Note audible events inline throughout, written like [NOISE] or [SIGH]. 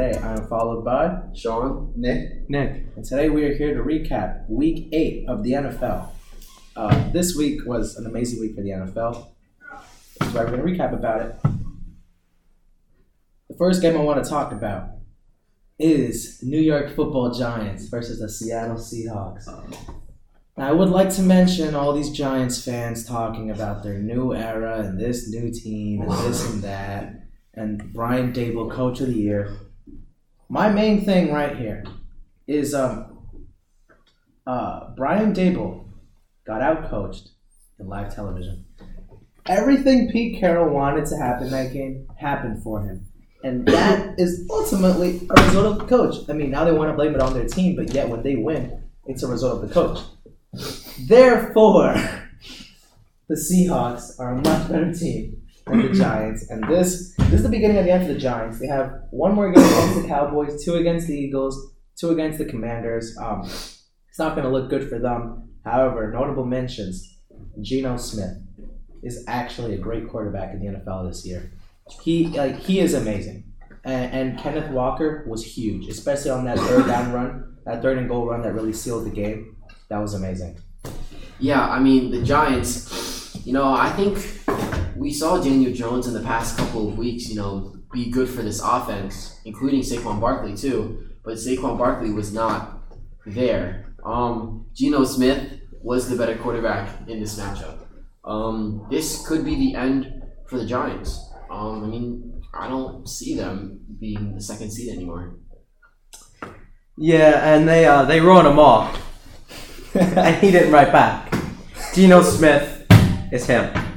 today I'm followed by Sean, Nick, Nick. and today we are here to recap Week Eight of the NFL. Uh, this week was an amazing week for the NFL. That's why we're going to recap about it. The first game I want to talk about is New York Football Giants versus the Seattle Seahawks. Now, I would like to mention all these Giants fans talking about their new era and this new team and this and that, and Brian Daboll, Coach of the Year. My main thing right here is um, uh, Brian Daboll got out coached in live television. Everything Pete Carroll wanted to happen that game happened for him. And that is ultimately a result of the coach. I mean, now they want to blame it on their team, but yet when they win, it's a result of the coach. Therefore, [LAUGHS] the Seahawks are a much better team than the [CLEARS THROAT] Giants. And this this is the beginning of the end for the Giants. They have one more game against the Cowboys, two against the Eagles, two against the Commanders. Um, it's not going to look good for them. However, notable mentions: Geno Smith is actually a great quarterback in the NFL this year. He like he is amazing, and, and Kenneth Walker was huge, especially on that third down run, that third and goal run that really sealed the game. That was amazing. Yeah, I mean the Giants. You know, I think we saw Daniel Jones in the past couple of weeks. You know, be good for this offense, including Saquon Barkley too. But Saquon Barkley was not there. Um, Geno Smith was the better quarterback in this matchup. Um, this could be the end for the Giants. Um, I mean, I don't see them being the second seed anymore. Yeah, and they uh, they wrote him off, and he didn't write back. Geno Smith is him.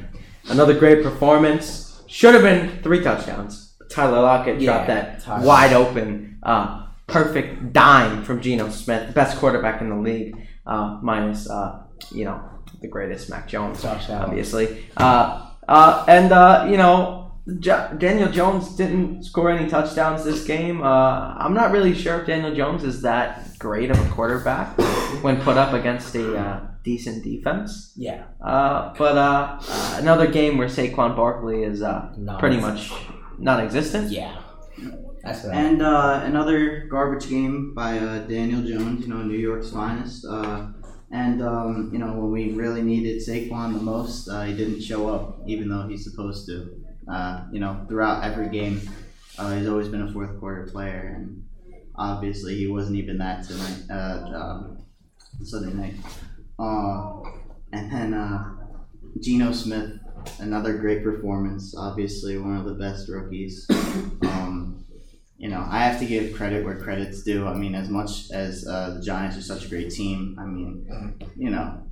Another great performance. Should have been three touchdowns. Tyler Lockett dropped that Tyler. wide open, uh, perfect dime from Geno Smith, the best quarterback in the league, uh, minus uh, you know the greatest Mac Jones, Josh obviously. Uh, uh, and uh, you know Daniel Jones didn't score any touchdowns this game. Uh, I'm not really sure if Daniel Jones is that great of a quarterback when put up against a uh, decent defense. Yeah, Uh, but uh, uh, another game where Saquon Barkley is uh, pretty much non-existent. yeah. That's what and uh, another garbage game by uh, Daniel Jones. You know, New York's finest. Uh, and um, you know, when we really needed Saquon the most, uh, he didn't show up, even though he's supposed to. Uh, you know, throughout every game, uh, he's always been a fourth quarter player, and obviously he wasn't even that tonight. Uh, um, Sunday night. Uh, and then uh, Geno Smith, another great performance. Obviously, one of the best rookies. Um, you know, I have to give credit where credit's due. I mean, as much as uh, the Giants are such a great team, I mean, you know,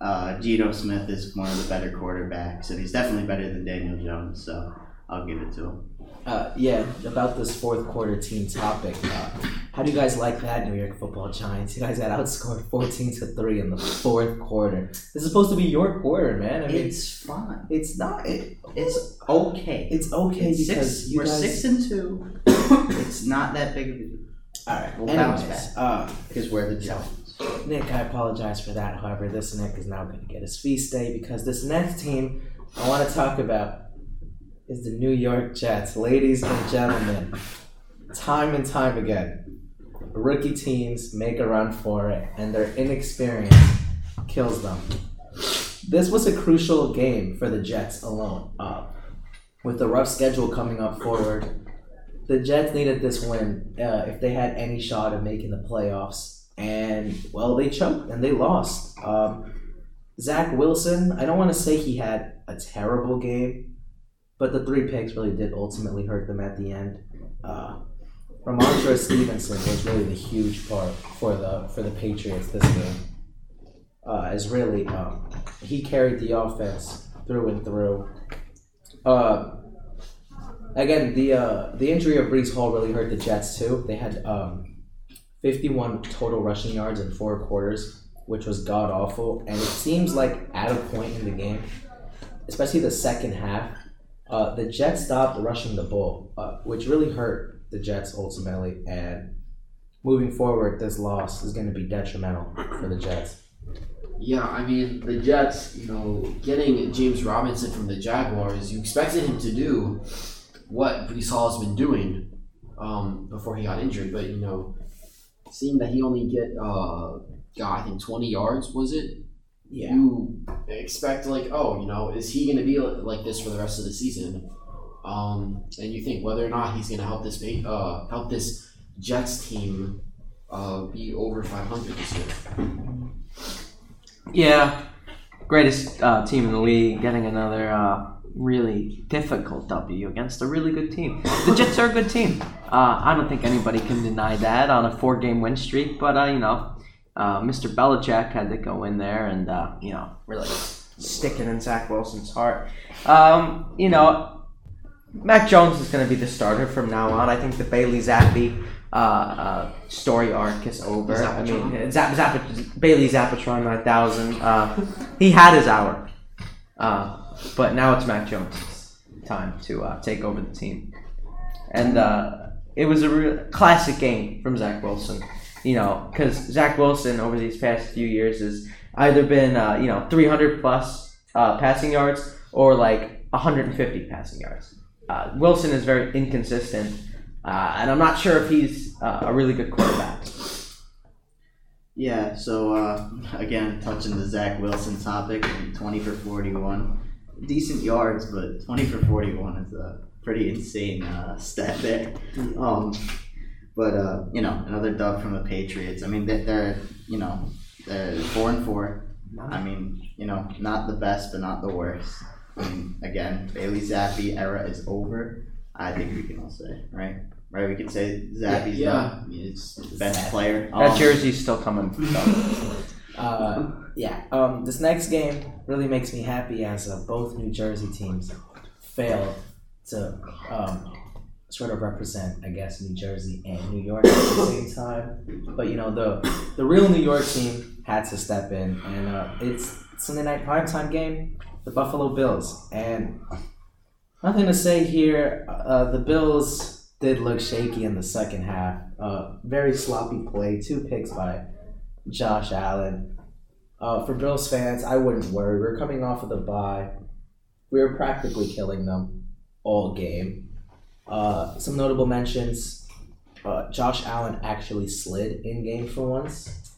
uh, Geno Smith is one of the better quarterbacks, and he's definitely better than Daniel Jones. So I'll give it to him. Uh, yeah, about this fourth quarter team topic. Uh, how do you guys like that, New York Football Giants? You guys got outscored fourteen to three in the fourth quarter. This is supposed to be your quarter, man. I mean, it's, fine. it's not. It, It's okay. it's okay It's because six, you we're guys. six and two. [COUGHS] it's not that big of a deal all right. We'll bounce uh, because we're the Giants. Nick, I apologize for that. However, this Nick is now going to get his feast day because this next team I want to talk about is the New York Jets. Ladies and gentlemen, time and time again, rookie teams make a run for it, and their inexperience kills them. This was a crucial game for the Jets alone. Uh, with the rough schedule coming up forward, the Jets needed this win uh, if they had any shot of making the playoffs. And, well, they choked and they lost. Um, Zach Wilson, I don't want to say he had a terrible game, but the three picks really did ultimately hurt them at the end. Uh, Rhamondre Stevenson was really the huge part for the for the Patriots this game. Uh, as really um, he carried the offense through and through. Uh, again, the uh, the injury of Breece Hall really hurt the Jets too. They had um, 51 total rushing yards in four quarters, which was god awful. And it seems like at a point in the game, especially the second half, uh, the Jets stopped rushing the ball, uh, which really hurt the Jets ultimately. And moving forward, this loss is going to be detrimental for the Jets. Yeah, I mean the Jets. You know, getting James Robinson from the Jaguars, you expected him to do what Breece Hall has been doing um, before he got injured. But you know, seeing that he only get uh, got I think twenty yards was it? Yeah. You expect like, oh, you know, is he going to be like this for the rest of the season? Um, and you think whether or not he's going to help this ba- uh, help this Jets team uh, be over five hundred this year. Yeah, greatest uh, team in the league, getting another uh, really difficult W against a really good team. The Jets are a good team. Uh, I don't think anybody can deny that on a four-game win streak. But uh, you know, uh, Mr. Belichick had to go in there and uh, you know really stick it in Zach Wilson's heart. Um, you know. Mac Jones is going to be the starter from now on. I think the Bailey Zappe uh, uh, story arc is over. I mean, Zappatron? Zap, Zap, Bailey Zappatron 9000. Uh, he had his hour. Uh, but now it's Mac Jones' time to uh, take over the team. And uh, it was a real classic game from Zach Wilson. You know, because Zach Wilson over these past few years has either been, uh, you know, 300 plus uh, passing yards or like 150 passing yards. Uh, Wilson is very inconsistent, uh, and I'm not sure if he's uh, a really good quarterback. Yeah, so uh, again, touching the Zach Wilson topic, 20 for 41. Decent yards, but 20 for 41 is a pretty insane stat there. Um, but, uh, you know, another dub from the Patriots. I mean, they're, they're, you know, they're 4 and 4. I mean, you know, not the best, but not the worst. I mean, again, Bailey Zappe era is over. I think we can all say, right? Right, we can say Zappe's yeah, done. I mean, it's Best player. That Um, jersey's still coming. [LAUGHS] Uh, yeah. Um, this next game really makes me happy as uh, both New Jersey teams failed to um, sort of represent, I guess, New Jersey and New York at the same time. But you know, the the real New York team had to step in, and uh, it's Sunday night primetime game, the Buffalo Bills, and nothing to say here. Uh, the Bills did look shaky in the second half. Uh, very sloppy play, two picks by Josh Allen. Uh, for Bills fans, I wouldn't worry. We're coming off of the bye. We were practically killing them all game. Uh, some notable mentions. Uh, Josh Allen actually slid in game for once,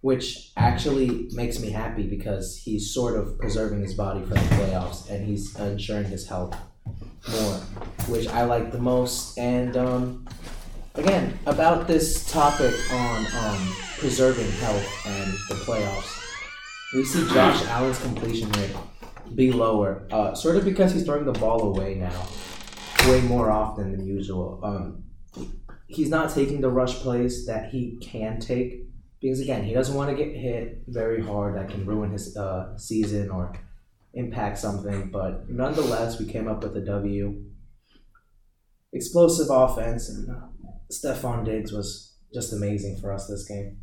which actually makes me happy because he's sort of preserving his body for the playoffs and he's ensuring his health more, which I like the most. And um, again, about this topic on um, preserving health and the playoffs, we see Josh Allen's completion rate be lower, uh, sort of because he's throwing the ball away now, way more often than usual. Um, he's not taking the rush plays that he can take because again, he doesn't want to get hit very hard that can ruin his uh, season or impact something. But nonetheless, we came up with a W. Explosive offense, and uh, Stefon Diggs was just amazing for us this game.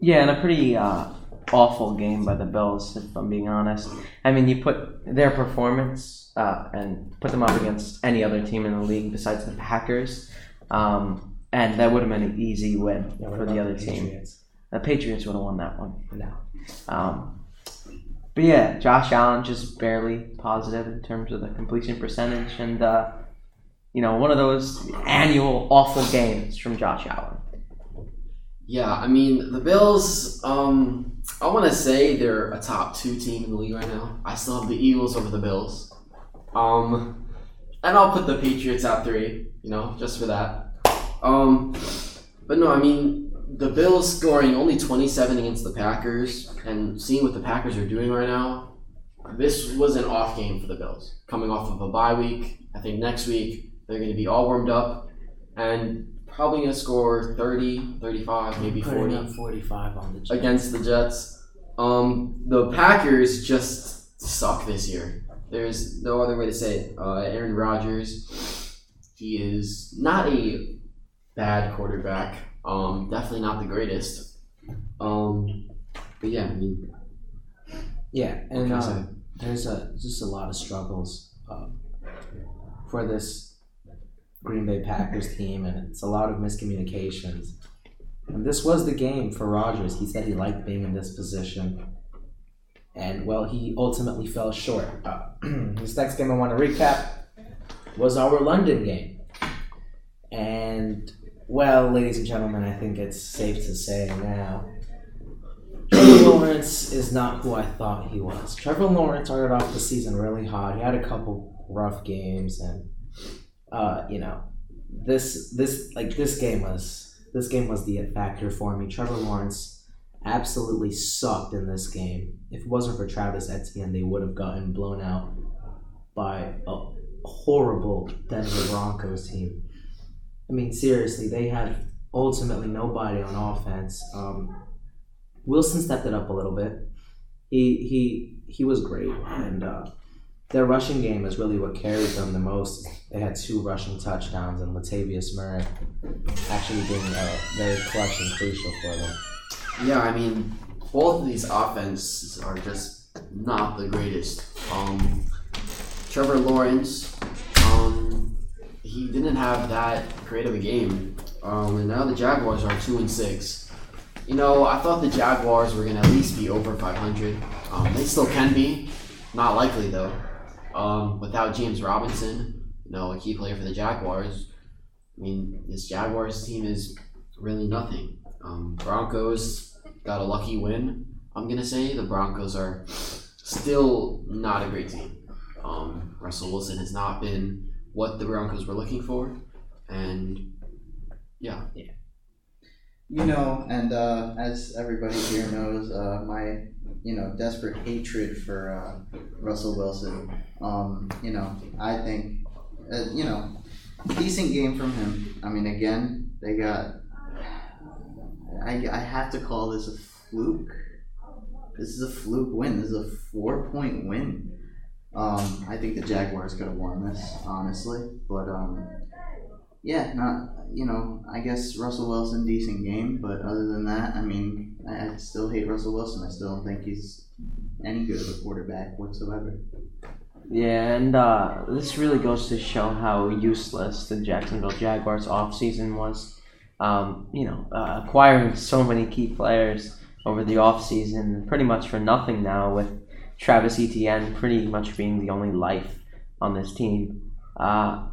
Yeah, and a pretty uh, awful game by the Bills, if I'm being honest. I mean, you put their performance uh, and put them up against any other team in the league besides the Packers, um, and that would have been an easy win Yeah, for the about other team. The Patriots would have won that one. No. Um, but yeah, Josh Allen just barely positive in terms of the completion percentage, and uh, you know, one of those annual awful games from Josh Allen. Yeah, I mean the Bills. Um, I want to say they're a top two team in the league right now. I still have the Eagles over the Bills. Um, and I'll put the Patriots at three. You know, just for that. Um, but no, I mean the Bills scoring only twenty seven against the Packers, and seeing what the Packers are doing right now. This was an off game for the Bills, coming off of a bye week. I think next week they're going to be all warmed up, and probably going to score 30, 35, maybe Putting 40 45 on the Jets. against the Jets. Um, the Packers just suck this year. There's no other way to say it. Uh, Aaron Rodgers, he is not a bad quarterback. Um, definitely not the greatest. Um, but yeah, I mean, Yeah, and uh, there's a just a lot of struggles um, for this Green Bay Packers team, and it's a lot of miscommunications. And this was the game for Rodgers. He said he liked being in this position, and well, he ultimately fell short. Uh, [CLEARS THROAT] this next game I want to recap was our London game, and well, ladies and gentlemen, I think it's safe to say now. Trevor Lawrence is not who I thought he was. Trevor Lawrence started off the season really hot. He had a couple rough games, and uh, you know, this this like this game was this game was the factor for me. Trevor Lawrence absolutely sucked in this game. If it wasn't for Travis Etienne, they would have gotten blown out by a horrible Denver Broncos team. I mean, seriously, they had ultimately nobody on offense. Um, Wilson stepped it up a little bit. He he he was great, and uh, their rushing game is really what carried them the most. They had two rushing touchdowns, and Latavius Murray actually being uh, very clutch and crucial for them. Yeah, I mean, both of these offenses are just not the greatest. Um, Trevor Lawrence, um, he didn't have that great of a game, um, and now the Jaguars are two and six. You know, I thought the Jaguars were gonna at least be over 500. Um, they still can be, not likely though. Um, without James Robinson, you know, a key player for the Jaguars. I mean, this Jaguars team is really nothing. Um, Broncos got a lucky win. I'm gonna say the Broncos are still not a great team. Um, Russell Wilson has not been what the Broncos were looking for, and yeah, yeah. You know, and uh, as everybody here knows, uh, my you know desperate hatred for uh, Russell Wilson. Um, you know, I think uh, you know decent game from him. I mean, again, they got. I, I have to call this a fluke. This is a fluke win. This is a four point win. Um, I think the Jaguars could have won this, honestly, but um, yeah, not you know. I guess Russell Wilson decent game, but other than that, I mean, I, I still hate Russell Wilson. I still don't think he's any good of a quarterback whatsoever. Yeah, and uh, this really goes to show how useless the Jacksonville Jaguars offseason was. Um, you know, uh, acquiring so many key players over the offseason pretty much for nothing now with Travis Etienne pretty much being the only life on this team. Uh,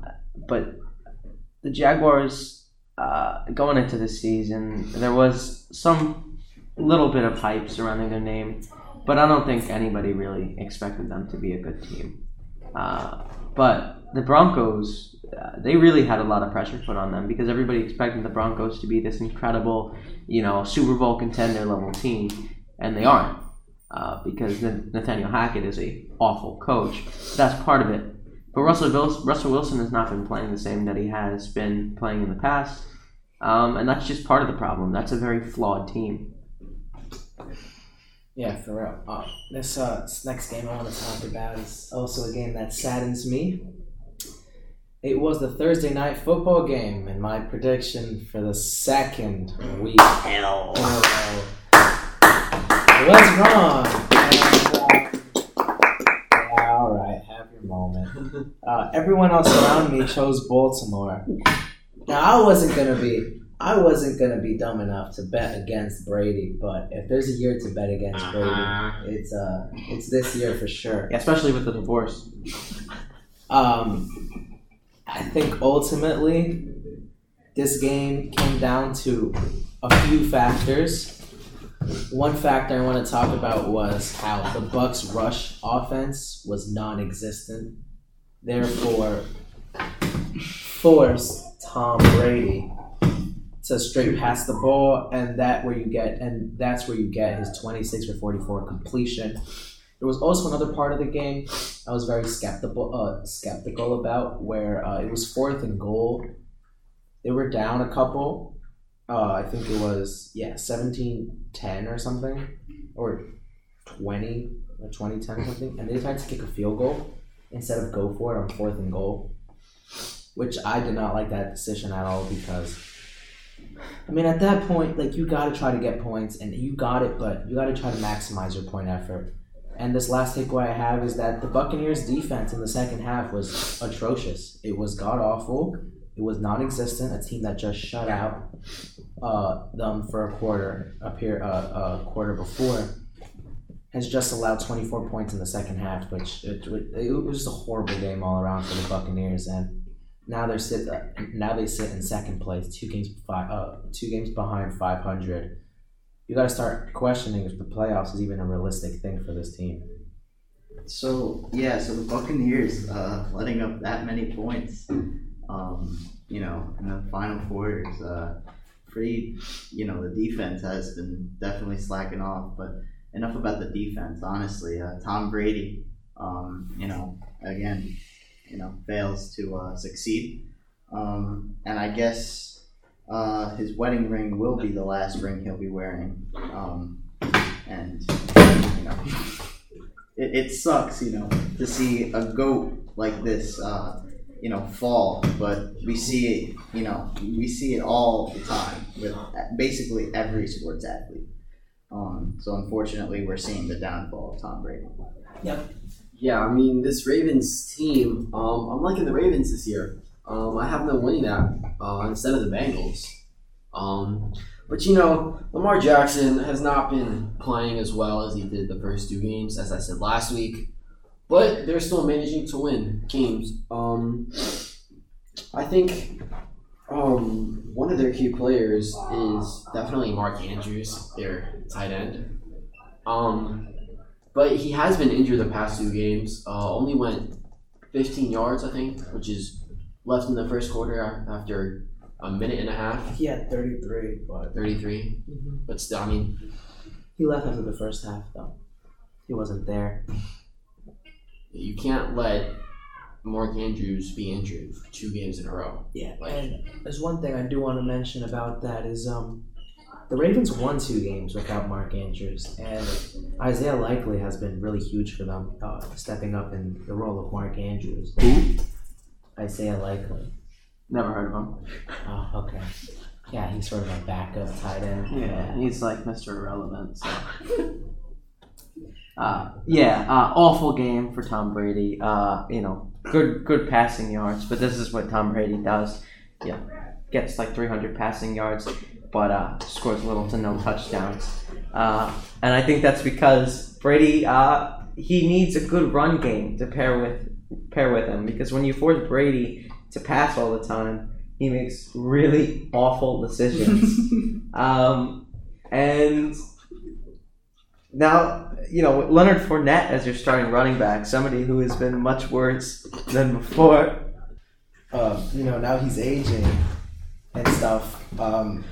but the Jaguars, uh, going into the season, there was some little bit of hype surrounding their name, but I don't think anybody really expected them to be a good team. Uh, but the Broncos, uh, they really had a lot of pressure put on them because everybody expected the Broncos to be this incredible, you know, Super Bowl contender level team, and they aren't. Uh, because Nathaniel Hackett is a awful coach. That's part of it. But Russell Wilson, Russell Wilson has not been playing the same that he has been playing in the past, um, and that's just part of the problem. That's a very flawed team. Yeah, for real. Uh, this, uh, this next game I want to talk about is also a game that saddens me. It was the Thursday night football game, and my prediction for the second week Hell. in a row was wrong. And, uh, all right, have your moment. [LAUGHS] Uh, everyone else around me chose Baltimore. Now I wasn't gonna be, I wasn't gonna be dumb enough to bet against Brady. But if there's a year to bet against Uh-huh. Brady, it's uh, it's this year for sure. Yeah, especially with the divorce. Um, I think ultimately this game came down to a few factors. One factor I want to talk about was how the Bucs rush offense was non-existent. Therefore, forced Tom Brady to straight pass the ball, and that where you get, and that's where you get his 26 for 44 completion. There was also another part of the game I was very skeptical uh, skeptical about where uh, it was fourth and goal. They were down a couple. Uh, I think it was yeah 17-10 or something or 20 or 20-10 something and they decided to kick a field goal instead of go for it on fourth and goal which I did not like that decision at all because I mean at that point like you got to try to get points and you got it but you got to try to maximize your point effort and this last takeaway I have is that the Buccaneers defense in the second half was atrocious. It was god awful. It was non-existent. A team that just shut out uh, them for a quarter, a, uh, a quarter before, has just allowed 24 points in the second half, which it, it was just a horrible game all around for the Buccaneers. And Now they're sit. Uh, now they sit in second place, two games five, uh, two games behind five hundred. You got to start questioning if the playoffs is even a realistic thing for this team. So yeah, so the Buccaneers uh, letting up that many points, um, you know, in the final quarters. Uh, pretty, you know, the defense has been definitely slacking off. But enough about the defense. Honestly, uh, Tom Brady, um, you know, again, you know, fails to uh, succeed, um, and I guess uh, his wedding ring will be the last ring he'll be wearing, um, and you know. It, it sucks, you know, to see a goat like this, uh, you know, fall. But we see it, you know, we see it all the time with basically every sports athlete. Um, so unfortunately, we're seeing the downfall of Tom Brady. Yep. Yeah, I mean this Ravens team. Um, I'm liking the Ravens this year. Um, I have them winning that uh, instead of the Bengals. Um, but you know, Lamar Jackson has not been playing as well as he did the first two games, as I said last week. But they're still managing to win games. Um, I think um, one of their key players is definitely Mark Andrews, their tight end. Um, but he has been injured the past two games. Uh, only went 15 yards, I think, which is left in the first quarter after a minute and a half, He had thirty three, but 33. But still, I mean, he left after the first half though. He wasn't there. you can't let Mark Andrews be injured for two games in a row. Yeah, Like- and there's one thing I do want to mention about that is um, the Ravens won two games without Mark Andrews, and Isaiah Likely has been really huge for them, uh, stepping up in the role of Mark Andrews. Isaiah Likely. Never heard of him. Oh, okay. Yeah, he's sort of a backup tight end. Yeah, he's like Mr. Irrelevant. So. Uh, yeah, uh, awful game for Tom Brady. Uh, you know, good good passing yards, but this is what Tom Brady does. Yeah, gets like 300 passing yards, but uh, scores little to no touchdowns. Uh, and I think that's because Brady uh, he needs a good run game to pair with pair with him because when you force Brady to pass all the time, he makes really awful decisions. [LAUGHS] um, and now, you know, Leonard Fournette as your starting running back, somebody who has been much worse than before. um, you know, now he's aging and stuff. Um,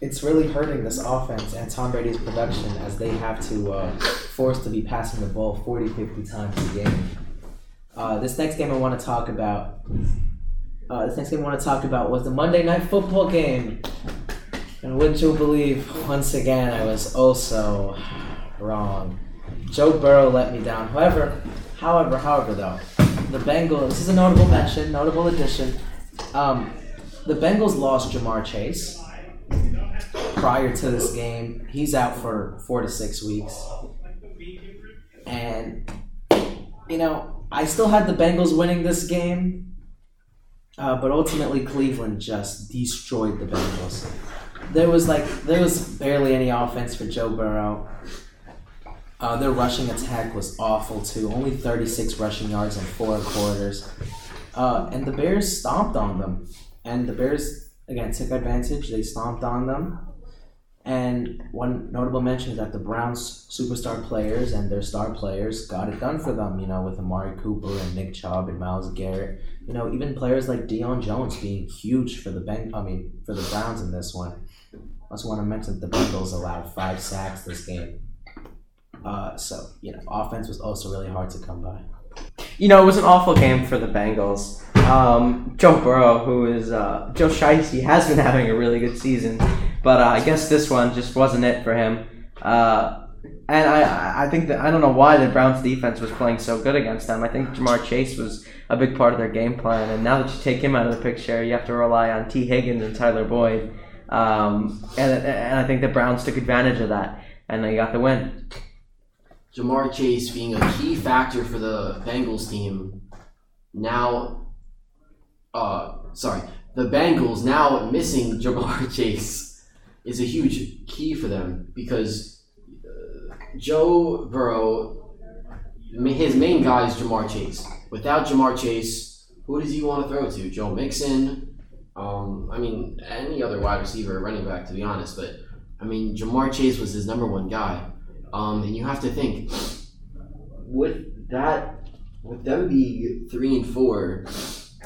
it's really hurting this offense and Tom Brady's production as they have to uh, force to be passing the ball 40, 50 times a game. Uh, this next game I want to talk about. Uh, this next game I want to talk about was the Monday Night Football game. And wouldn't you believe, once again, I was also wrong. Joe Burrow let me down. However, however, however, though, the Bengals. This is a notable mention, notable addition. Um, the Bengals lost Ja'Marr Chase prior to this game. He's out for four to six weeks, and you know I still had the Bengals winning this game, uh, but ultimately Cleveland just destroyed the Bengals. There was like there was barely any offense for Joe Burrow. Uh, their rushing attack was awful too. Only 36 rushing yards in four quarters. Uh, and the Bears stomped on them. And the Bears, again, took advantage. They stomped on them. And one notable mention is that the Browns' superstar players and their star players got it done for them, you know, with Amari Cooper and Nick Chubb and Myles Garrett. You know, even players like Deion Jones being huge for the Beng- I mean, for the Browns in this one. I also want to mention that the Bengals allowed five sacks this game. Uh, so, you know, offense was also really hard to come by. You know, it was an awful game for the Bengals. Um, Joe Burrow, who is uh, Joe Shiesty, has been [LAUGHS] having a really good season, but uh, I guess this one just wasn't it for him. Uh, and I, I think that I don't know why the Browns defense was playing so good against them. I think Ja'Marr Chase was a big part of their game plan, and now that you take him out of the picture, you have to rely on Tee Higgins and Tyler Boyd. Um, and, and I think the Browns took advantage of that, and they got the win. Ja'Marr Chase being a key factor for the Bengals team. Now, uh, sorry, the Bengals now missing Ja'Marr [LAUGHS] Chase is a huge key for them because uh, Joe Burrow, his main guy is Ja'Marr Chase. Without Ja'Marr Chase, who does he want to throw to? Joe Mixon? Um, I mean, any other wide receiver running back, to be honest. But I mean, Ja'Marr Chase was his number one guy. Um, and you have to think, with that, with them being three and four,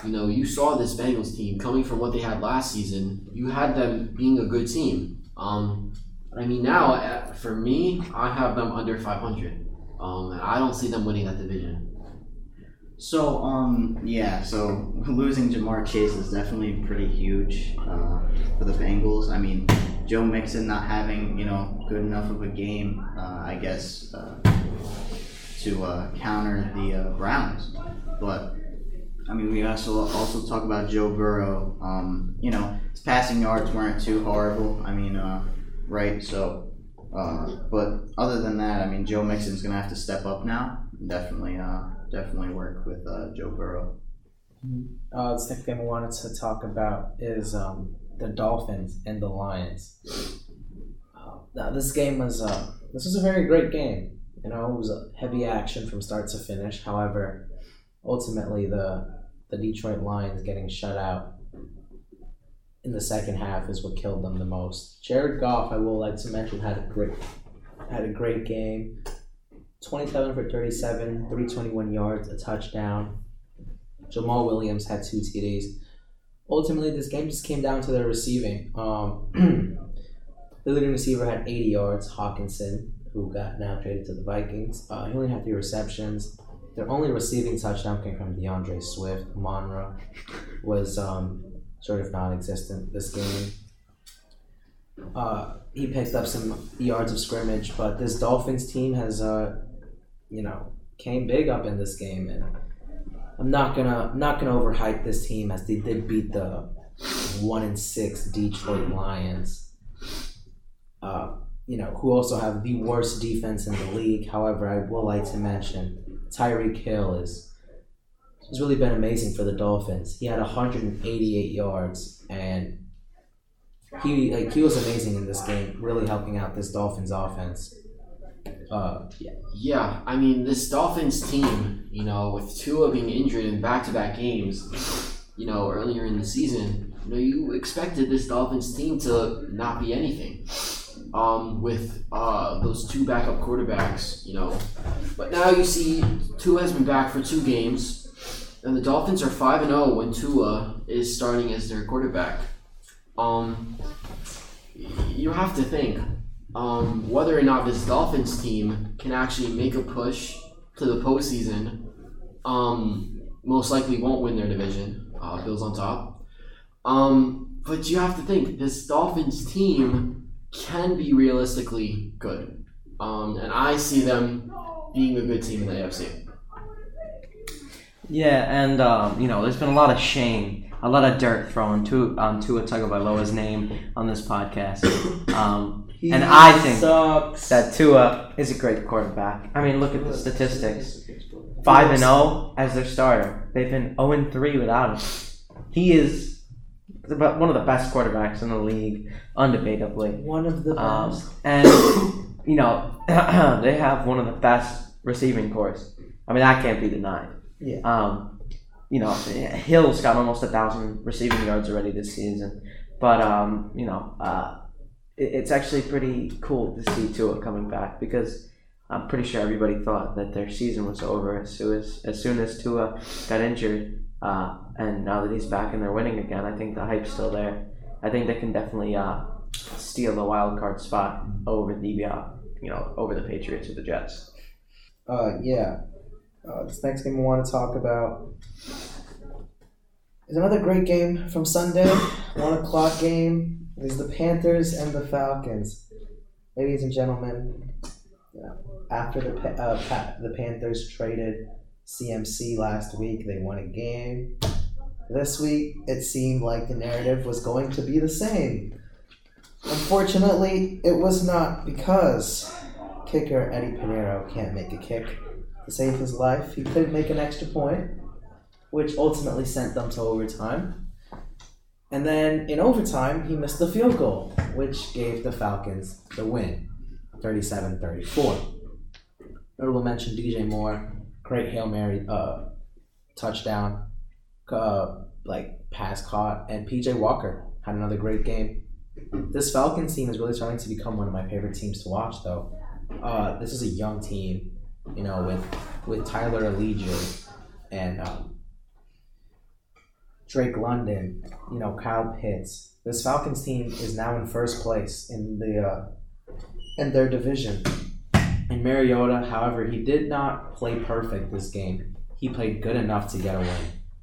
you know, you saw this Bengals team coming from what they had last season. You had them being a good team. Um, I mean, now uh, for me, I have them under 500. Um, and I don't see them winning that division. So, um, yeah, so [LAUGHS] losing Ja'Marr Chase is definitely pretty huge uh, for the Bengals. I mean, Joe Mixon not having, you know, good enough of a game, uh, I guess, uh, to uh, counter the uh, Browns. But, I mean, we also also talk about Joe Burrow. Um, you know, his passing yards weren't too horrible. I mean, uh, right? So, uh, but other than that, I mean, Joe Mixon's to have to step up now. Definitely, uh, definitely work with uh, Joe Burrow. Uh, the second thing I wanted to talk about is um, the Dolphins and the Lions. Uh, now, this game was uh, this was a very great game. You know, it was heavy action from start to finish. However, ultimately the the Detroit Lions getting shut out in the second half is what killed them the most. Jared Goff, I will like to mention, had a great had a great game. 27 for 37, 321 yards, a touchdown. Jamaal Williams had two TDs. Ultimately, this game just came down to their receiving. Um, [CLEARS THROAT] the leading receiver had 80 yards, Hockenson, who got now traded to the Vikings. Uh, he only had three receptions. Their only receiving touchdown came from D'Andre Swift. Monroe was um, sort of non-existent this game. Uh, he picked up some yards of scrimmage, but this Dolphins team has, uh, you know, came big up in this game, and I'm not gonna I'm not gonna overhype this team as they did beat the one and six Detroit Lions. Uh, you know, who also have the worst defense in the league. However, I will like to mention Tyreek Hill is has really been amazing for the Dolphins. He had 188 yards and he like he was amazing in this game, really helping out this Dolphins offense. Uh, yeah. Yeah, I mean, this Dolphins team, you know, with Tua being injured in back to back games, you know, earlier in the season, you know, you expected this Dolphins team to not be anything. Um, with uh, those two backup quarterbacks, you know. But now you see Tua has been back for two games, and the Dolphins are 5 and 0 when Tua is starting as their quarterback. Um, you have to think um, whether or not this Dolphins team can actually make a push to the postseason. Um, most likely won't win their division. Uh, Bills on top. Um, but you have to think this Dolphins team can be realistically good, um, and I see them being a good team in the AFC. Yeah, and um, you know, there's been a lot of shame, a lot of dirt thrown to on Tua Tagovailoa's name on this podcast. [COUGHS] Um, and I think sucks. that Tua is a great quarterback. I mean, look at the statistics: five and zero as their starter. They've been zero and three without him. He is about one of the best quarterbacks in the league, undebatably. one of the Um, best. and you know, [CLEARS THROAT] they have one of the best receiving corps. I mean, that can't be denied. Yeah. Um, you know, Hill's got almost a thousand receiving yards already this season, but um, you know, uh, it, it's actually pretty cool to see Tua coming back because I'm pretty sure everybody thought that their season was over as soon as as soon as Tua got injured. Uh, and now that he's back and they're winning again, I think the hype's still there. I think they can definitely uh, steal the wild card spot over the uh, you know over the Patriots or the Jets. Uh, yeah. Uh, this next game we want to talk about is another great game from Sunday. One o'clock game is the Panthers and the Falcons. Ladies and gentlemen, after the uh, the Panthers traded CMC last week, they won a game. This week, it seemed like the narrative was going to be the same. Unfortunately, it was not because kicker Eddy Piñeiro can't make a kick to save his life. He couldn't make an extra point, which ultimately sent them to overtime. And then in overtime, he missed the field goal, which gave the Falcons the win 37 34. Notable mention DJ Moore, great Hail Mary uh, touchdown. uh, like pass caught, and PJ Walker had another great game. This Falcons team is really starting to become one of my favorite teams to watch, though. Uh, this is a young team, you know, with with Tyler Allgeier and um, Drake London, you know, Kyle Pitts. This Falcons team is now in first place in the uh, in their division. And Mariota, however, he did not play perfect this game. He played good enough to get a win,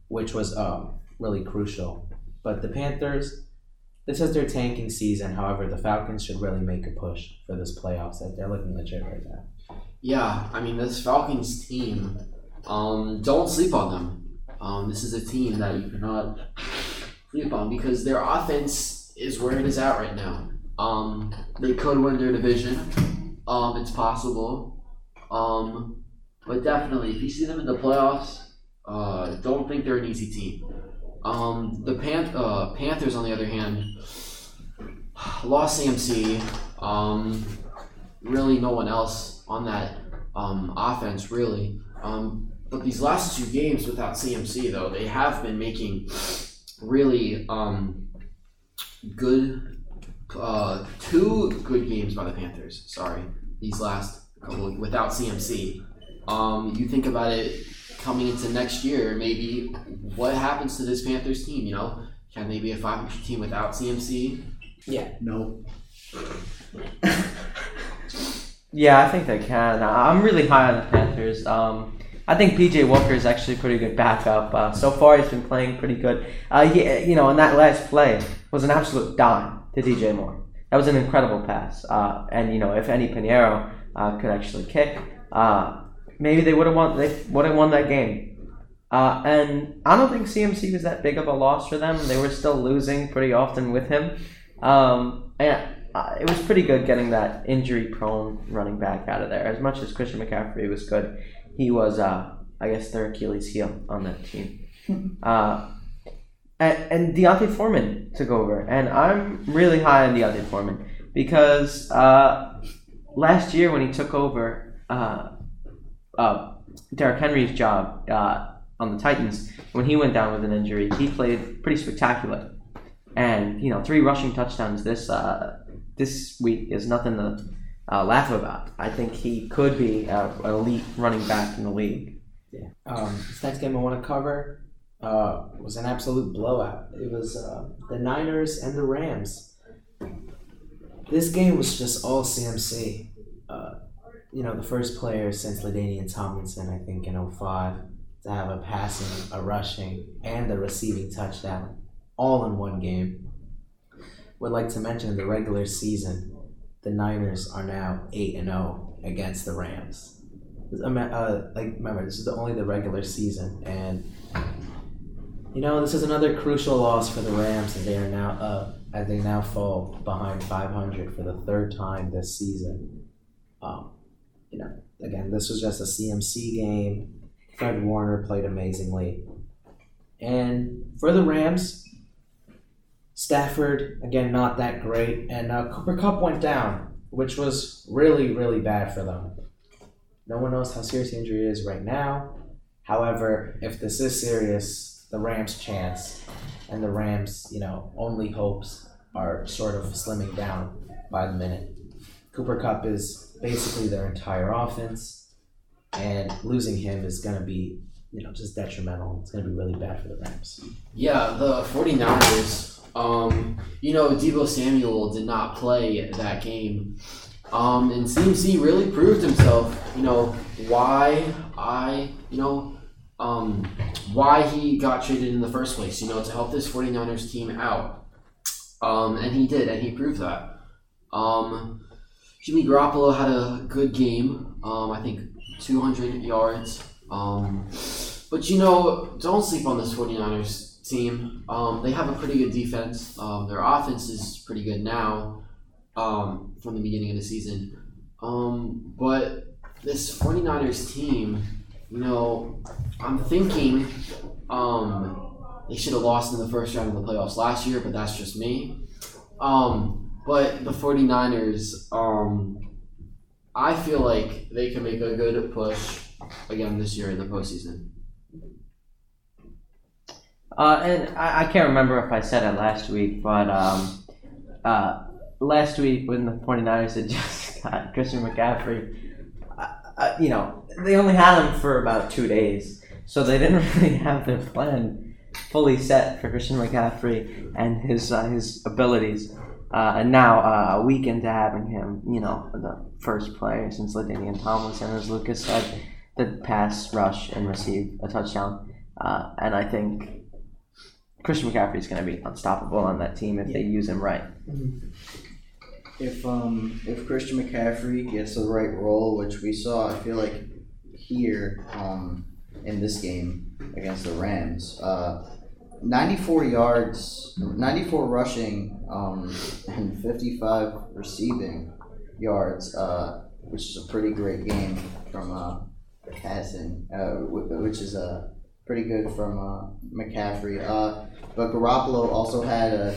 which was um, really crucial. But the Panthers, this is their tanking season. However, the Falcons should really make a push for this playoffs. They're looking legit right now. Yeah, I mean this Falcons team. Um, don't sleep on them. Um, this is a team that you cannot sleep on because their offense is where it is at right now. Um, they could win their division. Um, it's possible. Um, but definitely, if you see them in the playoffs, uh, don't think they're an easy team. Um, the Pan- uh, Panthers, on the other hand, lost CMC. Um, really, no one else on that um, offense, really. Um, but these last two games without CMC, though, they have been making really um, good, uh, two good games by the Panthers. Sorry, these last couple without CMC. Um, you think about it coming into next year, maybe what happens to this Panthers team? You know, can they be a 500 team without CMC? Yeah. No. Yeah, I think they can. I'm really high on the Panthers. Um, I think PJ Walker is actually a pretty good backup. Uh, so far, he's been playing pretty good. Uh, he, you know, in that last play was an absolute dime to DJ Moore. That was an incredible pass. Uh, and you know, Eddy Piñeiro uh, could actually kick, uh, maybe they would have won. They would have won that game. Uh, and I don't think CMC was that big of a loss for them. They were still losing pretty often with him. Um, and uh, it was pretty good getting that injury-prone running back out of there. As much as Christian McCaffrey was good, he was, uh, I guess, their Achilles heel on that team. [LAUGHS] Uh, and, and D'Onta Foreman took over, and I'm really high on D'Onta Foreman because uh, last year when he took over uh, Derrick Henry's job uh, on the Titans, when he went down with an injury, he played pretty spectacular. And you know, three rushing touchdowns this uh, this week is nothing to uh, laugh about. I think he could be an elite running back in the league. Yeah. Um, this next game I want to cover uh, was an absolute blowout. It was uh, the Niners and the Rams. This game was just all CMC. Uh, you know, the first player since LaDainian Tomlinson, I think, in 05 to have a passing, a rushing, and a receiving touchdown all in one game. Would like to mention the regular season, the Niners are now 8 and 0 against the Rams. Uh, like remember, this is the, only the regular season, and you know this is another crucial loss for the Rams, and they are now uh, as they now fall behind 500 for the third time this season. Um, you know, again, this was just a CMC game. Fred Warner played amazingly, and for the Rams, Stafford again not that great, and uh, Cooper Kupp went down, which was really really bad for them. No one knows how serious the injury is right now. However, if this is serious, the Rams' chance and the Rams, you know, only hopes are sort of slimming down by the minute. Cooper Kupp is basically their entire offense, and losing him is going to be, you know, just detrimental. It's going to be really bad for the Rams. Yeah, the 49ers, um, you know, Deebo Samuel did not play that game. Um, and CMC really proved himself, you know, why I, you know, um, why he got traded in the first place, you know, to help this 49ers team out. Um, and he did, and he proved that. Um, Jimmy Garoppolo had a good game. Um, I think 200 yards. Um, but, you know, don't sleep on this 49ers team. Um, they have a pretty good defense. Um, their offense is pretty good now um, from the beginning of the season. Um, but this 49ers team, you know, I'm thinking they should have lost in the first round of the playoffs last year, but that's just me. Um, but the 49ers, um, I feel like they can make a good push again this year in the postseason. Uh, and I, I can't remember if I said it last week, but um, uh, last week when the 49ers had [LAUGHS] just got Christian McCaffrey, you know, they only had him for about two days. So they didn't [LAUGHS] really have their plan fully set for Christian McCaffrey and his uh, his abilities. Uh, and now, uh, a week into having him, you know, the first player since LaDainian Tomlinson, as Lucas said, did pass, rush, and receive a touchdown. Uh, and I think Christian McCaffrey is going to be unstoppable on that team if they use him right. If um if Christian McCaffrey gets the right role, which we saw, I feel like here um in this game against the Rams, uh, 94 yards, 94 rushing, um, and 55 receiving yards, uh, which is a pretty great game from uh, passing, uh, which is uh, pretty good from uh, McCaffrey. Uh, but Garoppolo also had a,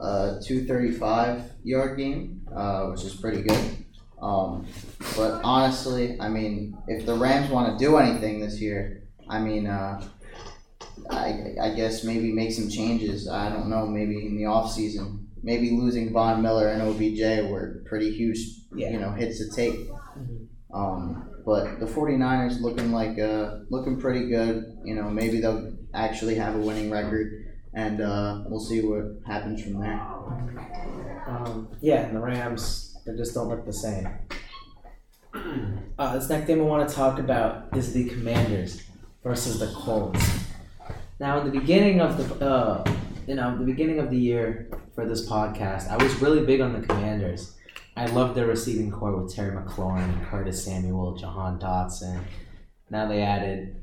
a 235 yard game, uh, which is pretty good. Um, but honestly, I mean, if the Rams want to do anything this year, I mean, uh, I, I guess maybe make some changes. I don't know, maybe in the offseason. Maybe losing Von Miller and OBJ were pretty huge, Yeah. you know, hits to take. Um, but the 49ers looking like uh, looking pretty good. You know, maybe they'll actually have a winning record, and uh, we'll see what happens from there. Um, yeah, and the Rams, they just don't look the same. Uh, this next game I want to talk about is the Commanders versus the Colts. Now, in the beginning of the, uh, you know, the beginning of the year for this podcast, I was really big on the Commanders. I loved their receiving corps with Terry McLaurin, Curtis Samuel, Jahan Dotson. Now they added,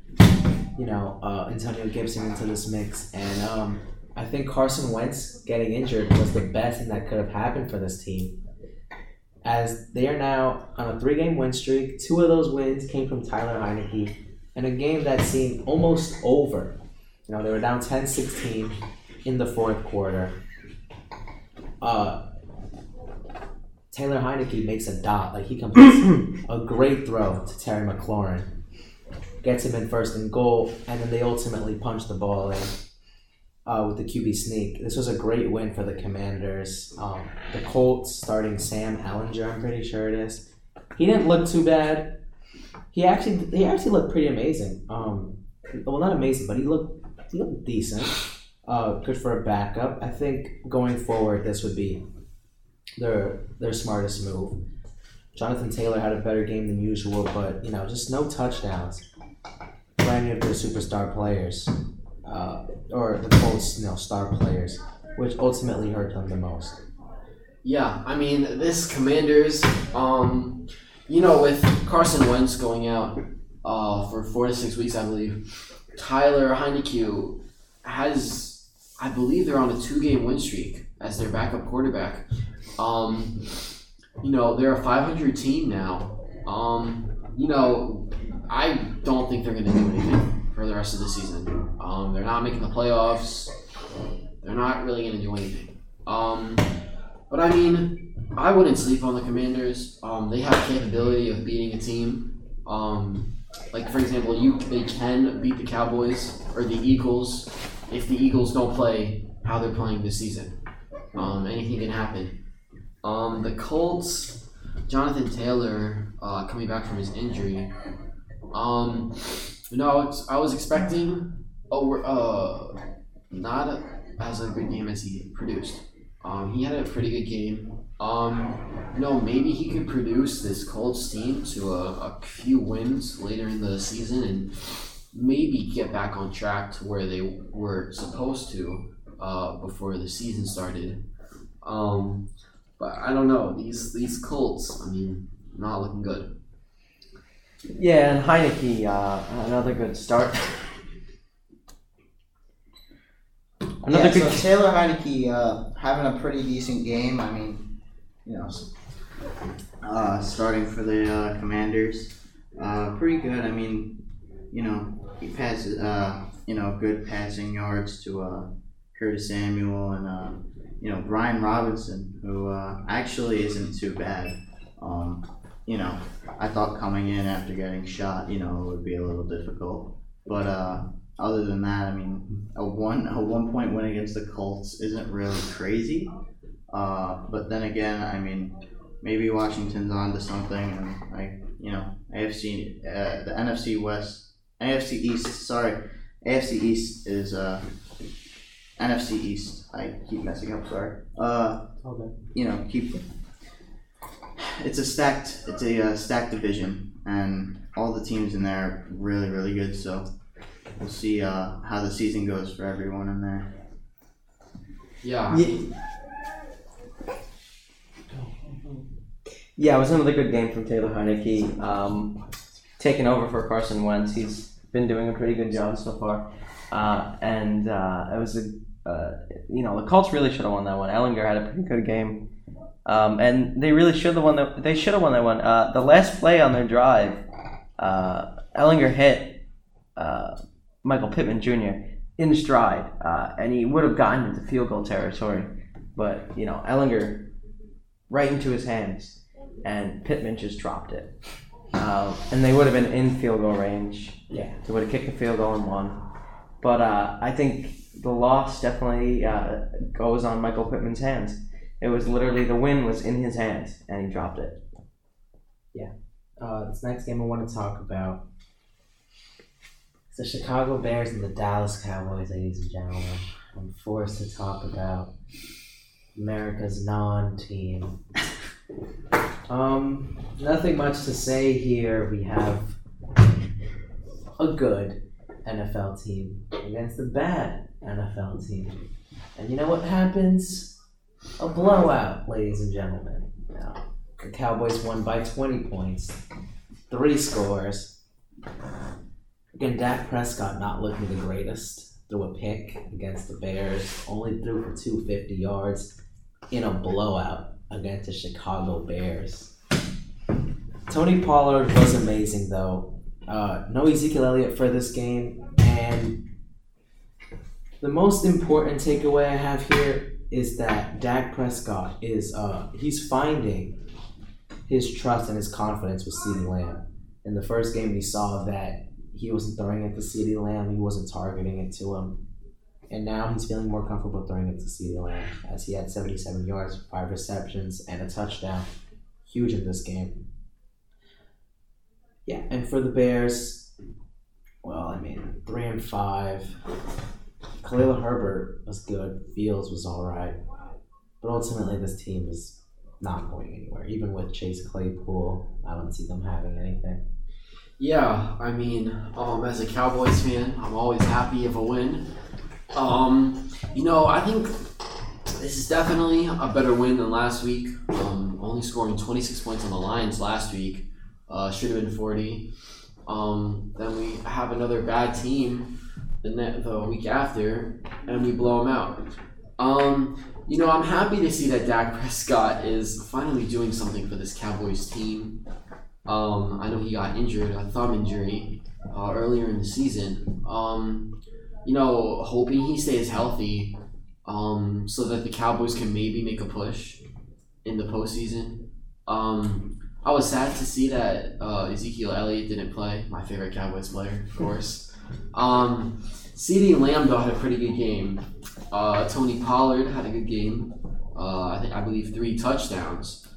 you know, uh, Antonio Gibson into this mix, and um, I think Carson Wentz getting injured was the best thing that could have happened for this team. As they are now on a three game win streak, two of those wins came from Tyler Heinicke in a game that seemed almost over. You know, they were down 10 16 in the fourth quarter. Uh, Taylor Heinicke makes a dot. Like he completes [CLEARS THROAT] a great throw to Terry McLaurin, gets him in first and goal, and then they ultimately punch the ball in uh, with the QB sneak. This was a great win for the Commanders. Um, the Colts starting Sam Ehlinger, I'm pretty sure it is. He didn't look too bad. He actually he actually looked pretty amazing. Um, well, not amazing, but he looked looked decent. Uh, good for a backup. I think going forward, this would be their their smartest move. Jonathan Taylor had a better game than usual, but you know, just no touchdowns for any of their superstar players uh, or the Colts, you know, star players, which ultimately hurt them the most. Yeah, I mean this Commanders, um, you know, with Carson Wentz going out uh, for four to six weeks, I believe, Tyler Heinicke has, I believe, they're on a two-game win streak as their backup quarterback. Um, you know, they're a 500 team now. Um, you know, I don't think they're going to do anything for the rest of the season. Um, they're not making the playoffs. They're not really going to do anything. Um, but I mean, I wouldn't sleep on the Commanders. Um, they have capability of beating a team. Um, like for example, you they can beat the Cowboys or the Eagles if the Eagles don't play how they're playing this season. Um, anything can happen. Um, the Colts, Jonathan Taylor uh, coming back from his injury. Um, no, I was expecting over uh, not as a good game as he produced. Um, he had a pretty good game. Um, no, maybe he could produce this Colts team to a, a few wins later in the season and maybe get back on track to where they were supposed to uh, before the season started. Um, but I don't know these these Colts. I mean, not looking good. Yeah, and Heinicke, uh, another good start. [LAUGHS] another yeah, good. so Taylor Heinicke uh, having a pretty decent game. I mean, you know, uh, starting for the uh, Commanders, uh, pretty good. I mean, you know, he passes, uh, you know, good passing yards to uh, Curtis Samuel and uh, you know Brian Robinson, who uh, actually isn't too bad. Um, you know, I thought coming in after getting shot, you know, it would be a little difficult, but uh, other than that, I mean, a one a one point win against the Colts isn't really crazy. Uh, but then again, I mean, maybe Washington's onto something, and I, you know, AFC, uh, the NFC West, AFC East. Sorry, AFC East is uh, NFC East. I keep messing up. Sorry. Uh, Okay. you know, keep. It's a stacked. It's a uh, stacked division, and all the teams in there are really, really good. So we'll see uh, how the season goes for everyone in there. Yeah. Yeah, it was another good game from Taylor Heinicke. Um, taking over for Carson Wentz. He's been doing a pretty good job so far. Uh, and uh, it was a, uh, you know, the Colts really should have won that one. Ehlinger had a pretty good game. Um, and they really should have won that. They should have won that one. Uh, the last play on their drive, uh, Ehlinger hit uh, Michael Pittman Jr. in stride, and he would have gotten into field goal territory. But you know, Ehlinger right into his hands, and Pittman just dropped it. Um, and they would have been in field goal range. Yeah. They would have kicked the field goal and won. But uh, I think the loss definitely uh, goes on Michael Pittman's hands. It was literally the win was in his hands, and he dropped it. Yeah. Uh, this next game I want to talk about is the Chicago Bears and the Dallas Cowboys, ladies and gentlemen. I'm forced to talk about America's non-team. Um, nothing much to say here. We have a good NFL team against a bad NFL team. And you know what happens? A blowout, ladies and gentlemen. Now, the Cowboys won by 20 points, three scores. Again, Dak Prescott not looking the greatest. Threw a pick against the Bears, only threw for 250 yards in a blowout against the Chicago Bears. Tony Pollard was amazing, though. Uh, no Ezekiel Elliott for this game, and the most important takeaway I have here is that Dak Prescott is uh, he's finding his trust and his confidence with CeeDee Lamb. In the first game, we saw that he wasn't throwing it to CeeDee Lamb, he wasn't targeting it to him. And now he's feeling more comfortable throwing it to CeeDee Lamb as he had 77 yards, five receptions, and a touchdown. Huge in this game. Yeah, and for the Bears, well, I mean, three and five. Khalil Herbert was good. Fields was all right. But ultimately, this team is not going anywhere. Even with Chase Claypool, I don't see them having anything. Yeah, I mean, um, as a Cowboys fan, I'm always happy of a win. Um, you know, I think this is definitely a better win than last week. Um, only scoring 26 points on the Lions last week. Uh, should have been 40. Um, then we have another bad team the, ne- the week after, and we blow them out. Um, you know, I'm happy to see that Dak Prescott is finally doing something for this Cowboys team. Um, I know he got injured, a thumb injury, uh, earlier in the season. Um, you know, hoping he stays healthy, um, so that the Cowboys can maybe make a push in the postseason. Um, I was sad to see that uh, Ezekiel Elliott didn't play, my favorite Cowboys player, of course. [LAUGHS] Um, CeeDee Lamb though had a pretty good game. Uh, Tony Pollard had a good game. Uh, I think I believe three touchdowns.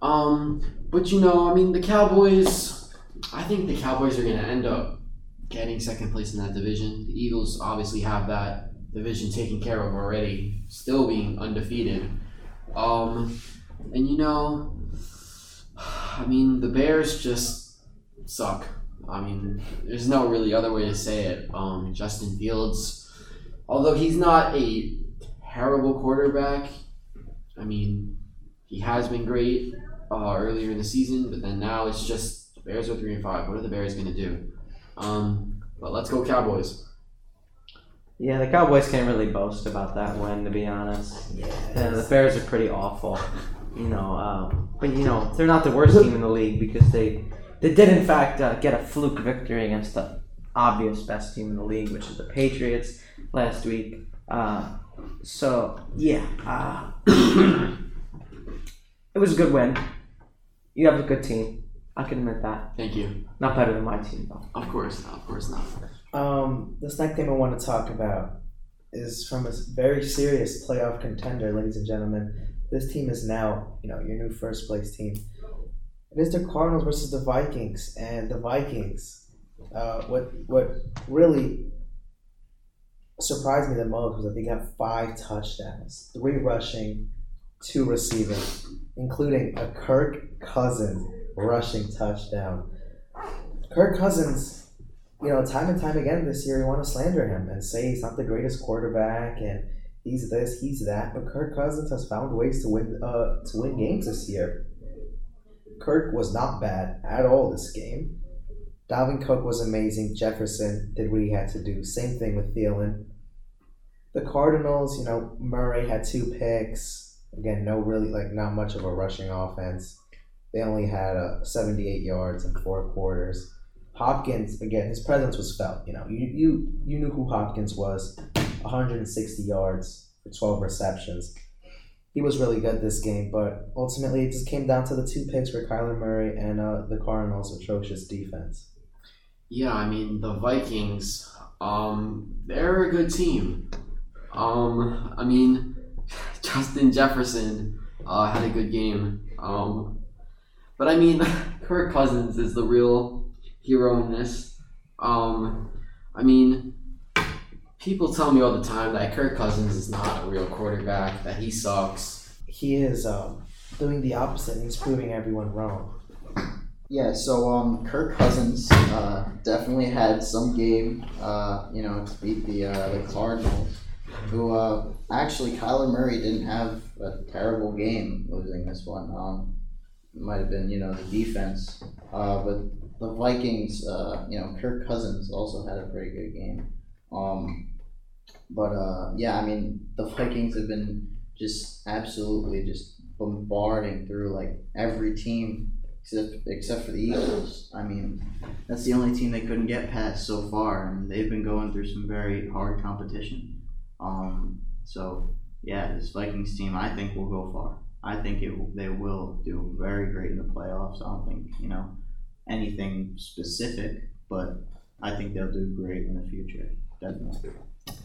Um, but you know, I mean, the Cowboys. I think the Cowboys are going to end up getting second place in that division. The Eagles obviously have that division taken care of already, still being undefeated. Um, and you know, I mean, the Bears just suck. I mean, there's no really other way to say it. Um, Justin Fields, although he's not a terrible quarterback, I mean, he has been great uh, earlier in the season, but then now it's just the Bears are three and five. What are the Bears gonna do? Um, but let's go Cowboys. Yeah, the Cowboys can't really boast about that win, to be honest. Yeah. And the Bears are pretty awful, you know. Um, but you know, they're not the worst team in the league because they they did in fact uh, get a fluke victory against the obvious best team in the league, which is the Patriots last week. Uh, so yeah, uh, [COUGHS] it was a good win. You have a good team. I can admit that. Thank you. Not better than my team though. Of course, not, of course not. Um, this next game I want to talk about is from a very serious playoff contender, ladies and gentlemen. This team is now, you know, your new first place team. It is the Cardinals versus the Vikings, and the Vikings. Uh, what what really surprised me the most was that they got five touchdowns, three rushing, two receiving, including a Kirk Cousins rushing touchdown. Kirk Cousins, you know, time and time again this year, you want to slander him and say he's not the greatest quarterback and he's this, he's that. But Kirk Cousins has found ways to win uh, to win games this year. Kirk was not bad at all this game. Dalvin Cook was amazing. Jefferson did what he had to do. Same thing with Thielen. The Cardinals, you know, Murray had two picks. Again, no really like not much of a rushing offense. They only had uh, 78 yards in four quarters. Hopkins, again, his presence was felt. You know, you you you knew who Hopkins was. 160 yards for 12 receptions. He was really good this game, but ultimately it just came down to the two picks for Kyler Murray and uh, the Cardinals' atrocious defense. Yeah, I mean the Vikings. Um, they're a good team. Um, I mean, [LAUGHS] Justin Jefferson uh, had a good game. Um, but I mean, [LAUGHS] Kirk Cousins is the real hero in this. Um, I mean, people tell me all the time that Kirk Cousins is not a real quarterback, that he sucks. He is um, doing the opposite and he's proving everyone wrong. Yeah, so um, Kirk Cousins uh, definitely had some game, uh, you know, to beat the uh, the Cardinals, who uh, actually Kyler Murray didn't have a terrible game losing this one. Um, it might have been you know the defense, uh, but the Vikings, uh, you know, Kirk Cousins also had a pretty good game. Um, but uh, yeah, I mean, the Vikings have been just absolutely just bombarding through like every team except except for the Eagles. I mean, that's the only team they couldn't get past so far, and they've been going through some very hard competition. Um, so yeah, this Vikings team, I think, will go far. I think it they will do very great in the playoffs. I don't think you know anything specific, but I think they'll do great in the future. Definitely.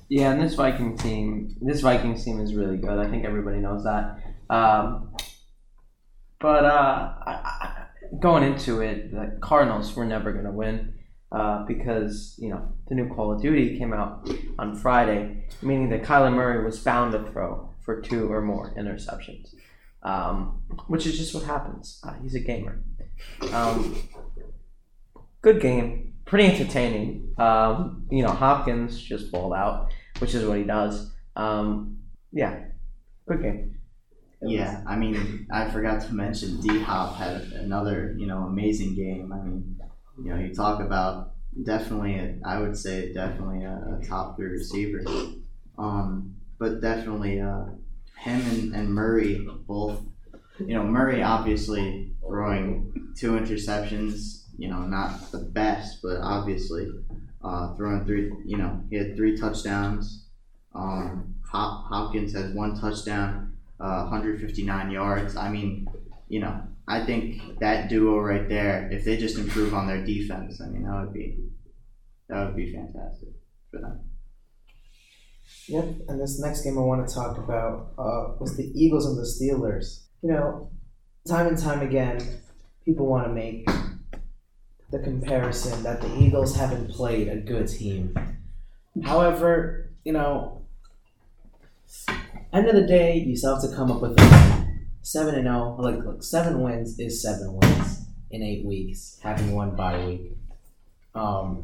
Yeah, and this Viking team, this Vikings team is really good. I think everybody knows that. Um, but uh, I, I, going into it, the Cardinals were never going to win uh, because you know the new Call of Duty came out on Friday, meaning that Kyler Murray was bound to throw for two or more interceptions, um, which is just what happens. Uh, he's a gamer. Um, good game, pretty entertaining. Um, you know, Hopkins just balled out, which is what he does. Um, yeah, good game. Yeah, I mean, I forgot to mention D Hop had another, you know, amazing game. I mean, you know, you talk about definitely, a, I would say definitely a, a top three receiver. Um, but definitely uh, him and, and Murray both, you know, Murray obviously throwing two interceptions, you know, not the best, but obviously uh, throwing three, you know, he had three touchdowns. Um, Hop, Hopkins has one touchdown uh, 159 yards. I mean, you know, I think that duo right there, if they just improve on their defense, I mean, that would be that would be fantastic for them. Yep, and this next game I want to talk about uh, was the Eagles and the Steelers. You know, time and time again, people want to make the comparison that the Eagles haven't played a good team. However, you know, end of the day, you still have to come up with. Seven and zero, like look, seven wins is seven wins in eight weeks, having one bye week. Um,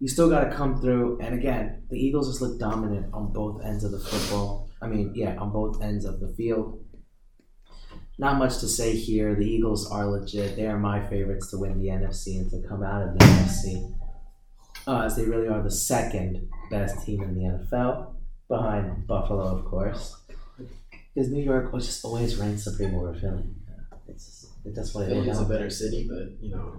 you still got to come through, and again, the Eagles just look dominant on both ends of the football. I mean, yeah, on both ends of the field. Not much to say here. The Eagles are legit. They are my favorites to win the NFC and to come out of the NFC, uh, as they really are the second best team in the NFL behind Buffalo, of course. Because New York was just always ranked supreme over Philly. It's just, it's just what it Philly is. is a better city, but you know,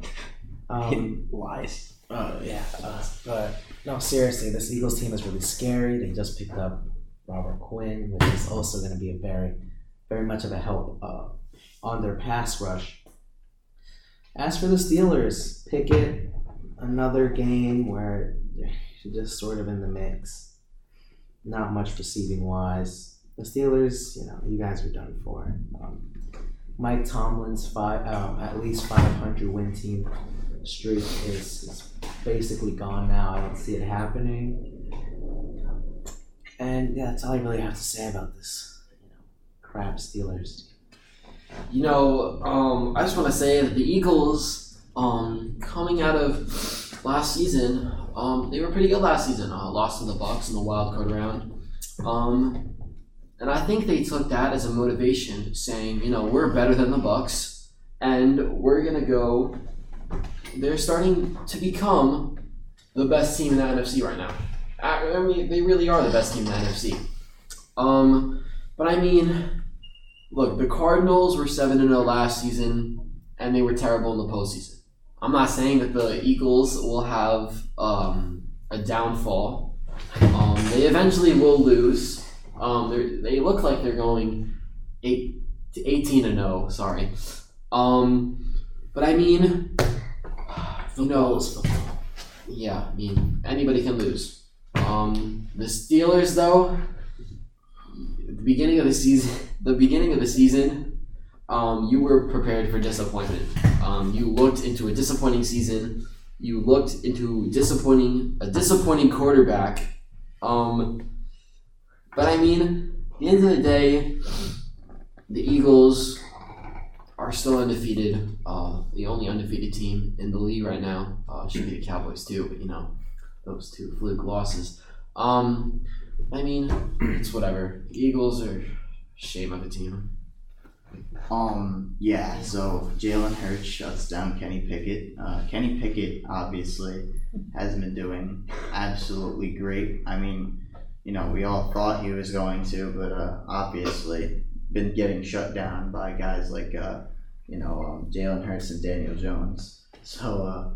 Um, Lies. oh yeah, uh, but no, seriously, this Eagles team is really scary. They just picked up Robert Quinn, which is also going to be a very, very much of a help uh, on their pass rush. As for the Steelers, Pickett, another game where just sort of in the mix. Not much receiving wise. The Steelers, you know, you guys are done for. Um, Mike Tomlin's five, um, at least 500 win team streak is, is basically gone now. I don't see it happening. And yeah, that's all I really have to say about this, crap Steelers. You know, um, I just want to say that the Eagles, um, coming out of last season, um, they were pretty good last season. Uh, lost to the Bucs in the wild card round, um, and I think they took that as a motivation, saying, you know, we're better than the Bucs, and we're gonna go. They're starting to become the best team in the NFC right now. I, I mean, they really are the best team in the NFC. Um, but I mean, look, the Cardinals were seven and zero last season, and they were terrible in the postseason. I'm not saying that the Eagles will have um, a downfall. Um, they eventually will lose. Um, they're- look like they're going eight to 18 and 0. Sorry. Um, but I mean, you know, yeah, I mean anybody can lose. Um, the Steelers, though, at the beginning of the season, the beginning of the season, um, you were prepared for disappointment. Um, you looked into a disappointing season. You looked into disappointing a disappointing quarterback. Um, but I mean, the end of the day, the Eagles are still undefeated. Uh, the only undefeated team in the league right now uh, should be the Cowboys too. But you know, those two fluke losses. Um, I mean, it's whatever. The Eagles are shame of a team. Um, yeah, so Jalen Hurts shuts down Kenny Pickett. Uh, Kenny Pickett obviously has been doing absolutely great. I mean, you know, we all thought he was going to, but uh, obviously been getting shut down by guys like, uh, you know, um, Jalen Hurts and Daniel Jones. So, uh,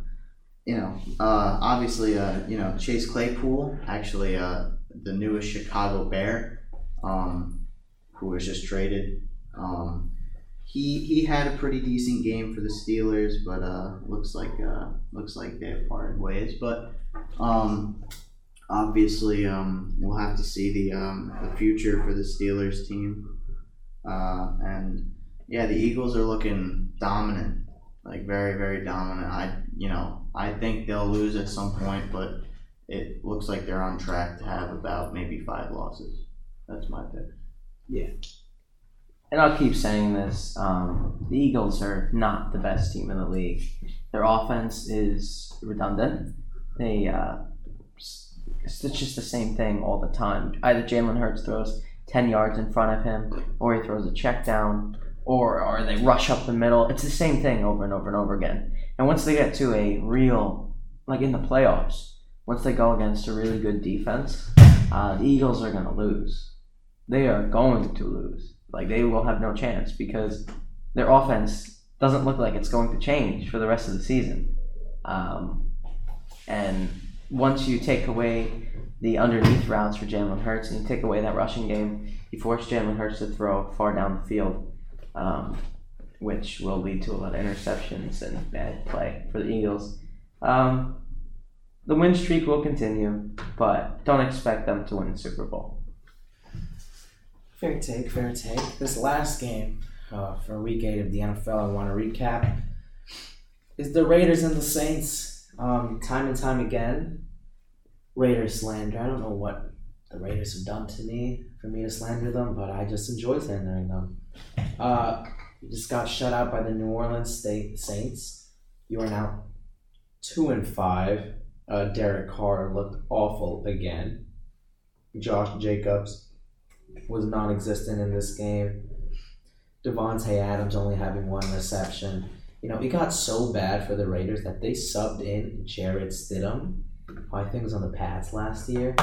you know, uh, obviously, uh, you know, Chase Claypool, actually uh, the newest Chicago Bear, um, who was just traded. Um, he he had a pretty decent game for the Steelers, but uh, looks like uh, looks like they have parted ways. But um, obviously, um, we'll have to see the um, the future for the Steelers team. Uh, and yeah, the Eagles are looking dominant, like very very dominant. I you know I think they'll lose at some point, but it looks like they're on track to have about maybe five losses. That's my pick. And I'll keep saying this: um, the Eagles are not the best team in the league. Their offense is redundant. They uh, it's just the same thing all the time. Either Jalen Hurts throws ten yards in front of him, or he throws a check down, or or they rush up the middle. It's the same thing over and over and over again. And once they get to a real, like in the playoffs, once they go against a really good defense, uh, the Eagles are going to lose. They are going to lose. Like they will have no chance because their offense doesn't look like it's going to change for the rest of the season. Um, and once you take away the underneath routes for Jalen Hurts and you take away that rushing game, you force Jalen Hurts to throw far down the field, um, which will lead to a lot of interceptions and bad play for the Eagles. Um, the win streak will continue, but don't expect them to win the Super Bowl. Fair take, fair take. This last game uh, for week eight of the NFL, I want to recap, is the Raiders and the Saints. Um, time and time again, Raiders slander. I don't know what the Raiders have done to me for me to slander them, but I just enjoy slandering them. Uh, you just got shut out by the New Orleans State Saints. You are now two and five. Uh, Derek Carr looked awful again. Josh Jacobs was non-existent in this game. Davante Adams only having one reception. You know, it got so bad for the Raiders that they subbed in Jarrett Stidham, who I think was on the Pats last year.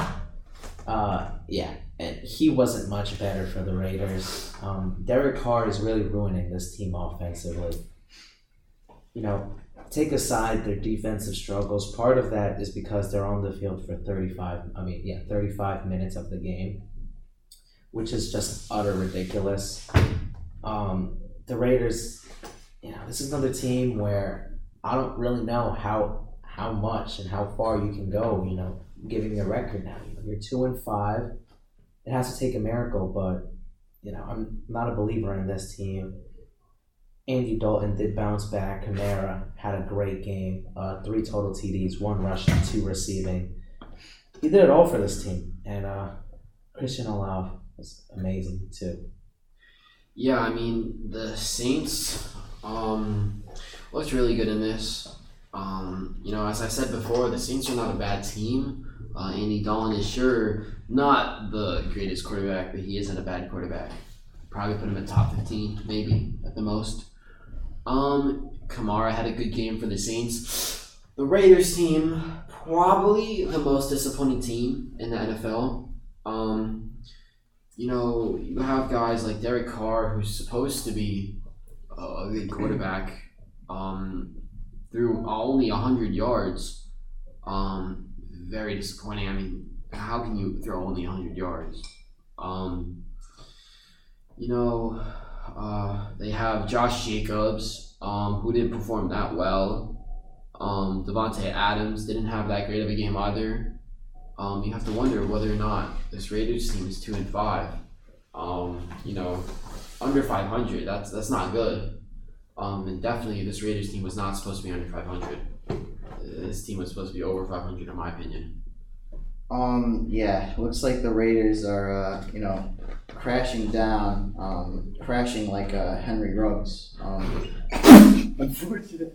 Uh, yeah, and he wasn't much better for the Raiders. Um, Derek Carr is really ruining this team offensively. You know, take aside their defensive struggles. Part of that is because they're on the field for 35, I mean, yeah, 35 minutes of the game which is just utter ridiculous. Um, the Raiders, you know, this is another team where I don't really know how how much and how far you can go. You know, giving a record now. You know, you're two and five. It has to take a miracle, but you know, I'm not a believer in this team. Andy Dalton did bounce back. Kamara had a great game. Uh, three total TDs, one rushing, two receiving. He did it all for this team, and uh, Christian Olave was amazing too. Yeah, I mean the Saints um, looked really good in this. Um, you know, as I said before, the Saints are not a bad team. Uh, Andy Dalton is sure not the greatest quarterback, but he isn't a bad quarterback. Probably put him in top fifteen, maybe at the most. Um, Kamara had a good game for the Saints. The Raiders team, probably the most disappointing team in the NFL. Um, you know, you have guys like Derek Carr, who's supposed to be a good quarterback, um, threw only 100 yards. Um, very disappointing. I mean, how can you throw only 100 yards? Um, you know, uh, they have Josh Jacobs, um, who didn't perform that well. Um, Davante Adams didn't have that great of a game either. Um, you have to wonder whether or not this Raiders team is two and five. Um, you know, under 500. That's that's not good. Um, and definitely this Raiders team was not supposed to be under 500. This team was supposed to be over 500, in my opinion. Um, yeah, looks like the Raiders are, uh, you know, crashing down, um, crashing like uh, Henry Ruggs. Um, unfortunately,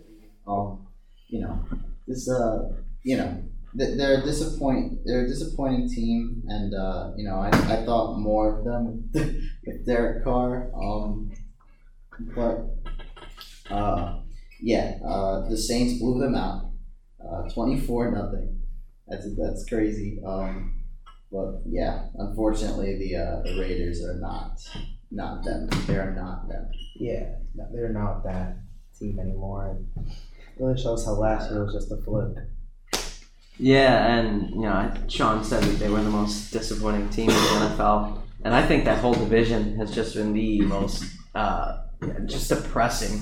um, you know, this, uh, you know, th- they're a disappoint, they're a disappointing team, and uh, you know, I, I thought more of them with, Derek Carr. Um, but uh, yeah, uh, the Saints blew them out, uh, twenty-four nothing. That's that's crazy. Um, but yeah, unfortunately, the uh, the Raiders are not not them. They are not them. Yeah, they're not that team anymore. It really shows how last year was just a fluke. Yeah, and you know, Sean said that they were the most disappointing team in the NFL, and I think that whole division has just been the most uh, yeah, just depressing.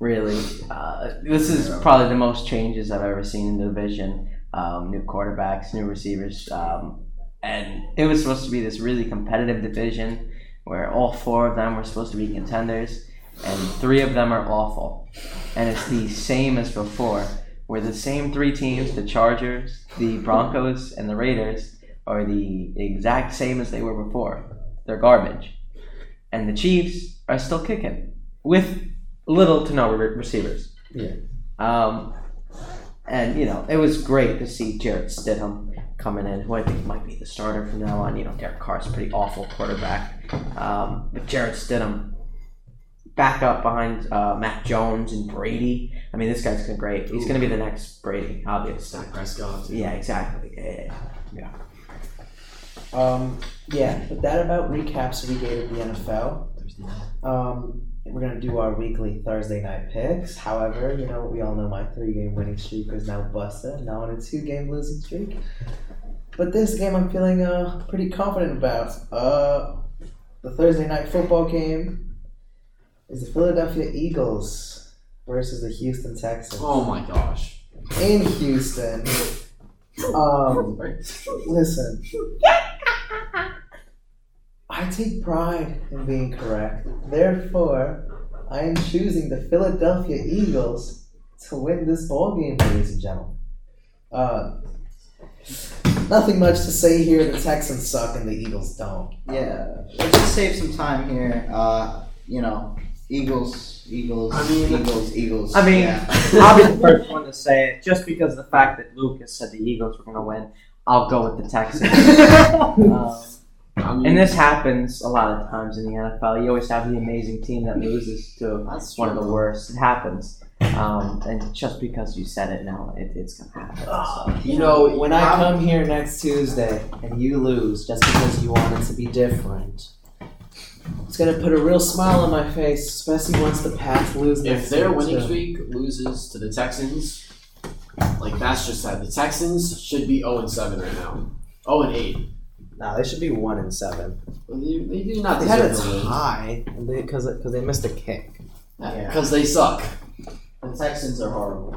Really, uh, this is probably the most changes I've ever seen in the division. Um, new quarterbacks, new receivers, um, and it was supposed to be this really competitive division where all four of them were supposed to be contenders, and three of them are awful, and it's the same as before where the same three teams, the Chargers, the Broncos, and the Raiders, are the exact same as they were before. They're garbage. And the Chiefs are still kicking with little to no re- receivers. Yeah. Um, and, you know, it was great to see Jarrett Stidham coming in, who I think might be the starter from now on. You know, Derek Carr's a pretty awful quarterback. Um, but Jarrett Stidham, back up behind uh, Mac Jones and Brady. I mean, this guy's gonna great. He's going to be the next Brady, obviously. Dak Prescott. Yeah, exactly. Yeah, yeah. Um, yeah, but that about recaps we gave the NFL. Um, we're gonna do our weekly Thursday night picks. However, you know we all know my three-game winning streak is now busted. Now on a two-game losing streak. But this game I'm feeling uh pretty confident about. Uh, the Thursday night football game is the Philadelphia Eagles versus the Houston Texans Oh my gosh. in Houston. Um, listen. I take pride in being correct. Therefore, I am choosing the Philadelphia Eagles to win this ball game, ladies and gentlemen. Uh, nothing much to say here. The Texans suck and the Eagles don't. Yeah, let's just save some time here. Uh, you know, Eagles, Eagles, I mean- Eagles, Eagles. I mean, yeah. [LAUGHS] I'll be the first one to say it, just because of the fact that Lucas said the Eagles were going to win. I'll go with the Texans. [LAUGHS] um, I mean, and this happens a lot of times in the NFL. You always have the amazing team that loses to that's one of the worst. It happens. Um, and just because you said it now, it, it's going to happen. So. [SIGHS] You know, When I come here next Tuesday and you lose just because you want it to be different, it's gonna put a real smile on my face, especially once the Pats lose. if next their week, winning too. streak loses to the Texans, like that's just sad. The Texans should be 0 and 7 right now. 0 and 8. Nah, they should be one and seven. They, they do not They had a deserve to win. tie because because they missed a kick. Yeah. Because they suck. the Texans are horrible.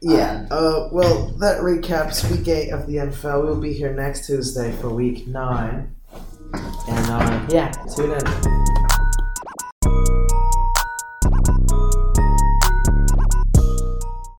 Yeah. Uh, well, that recaps week eight of the NFL. We'll be here next Tuesday for week nine. And uh, yeah, tune in.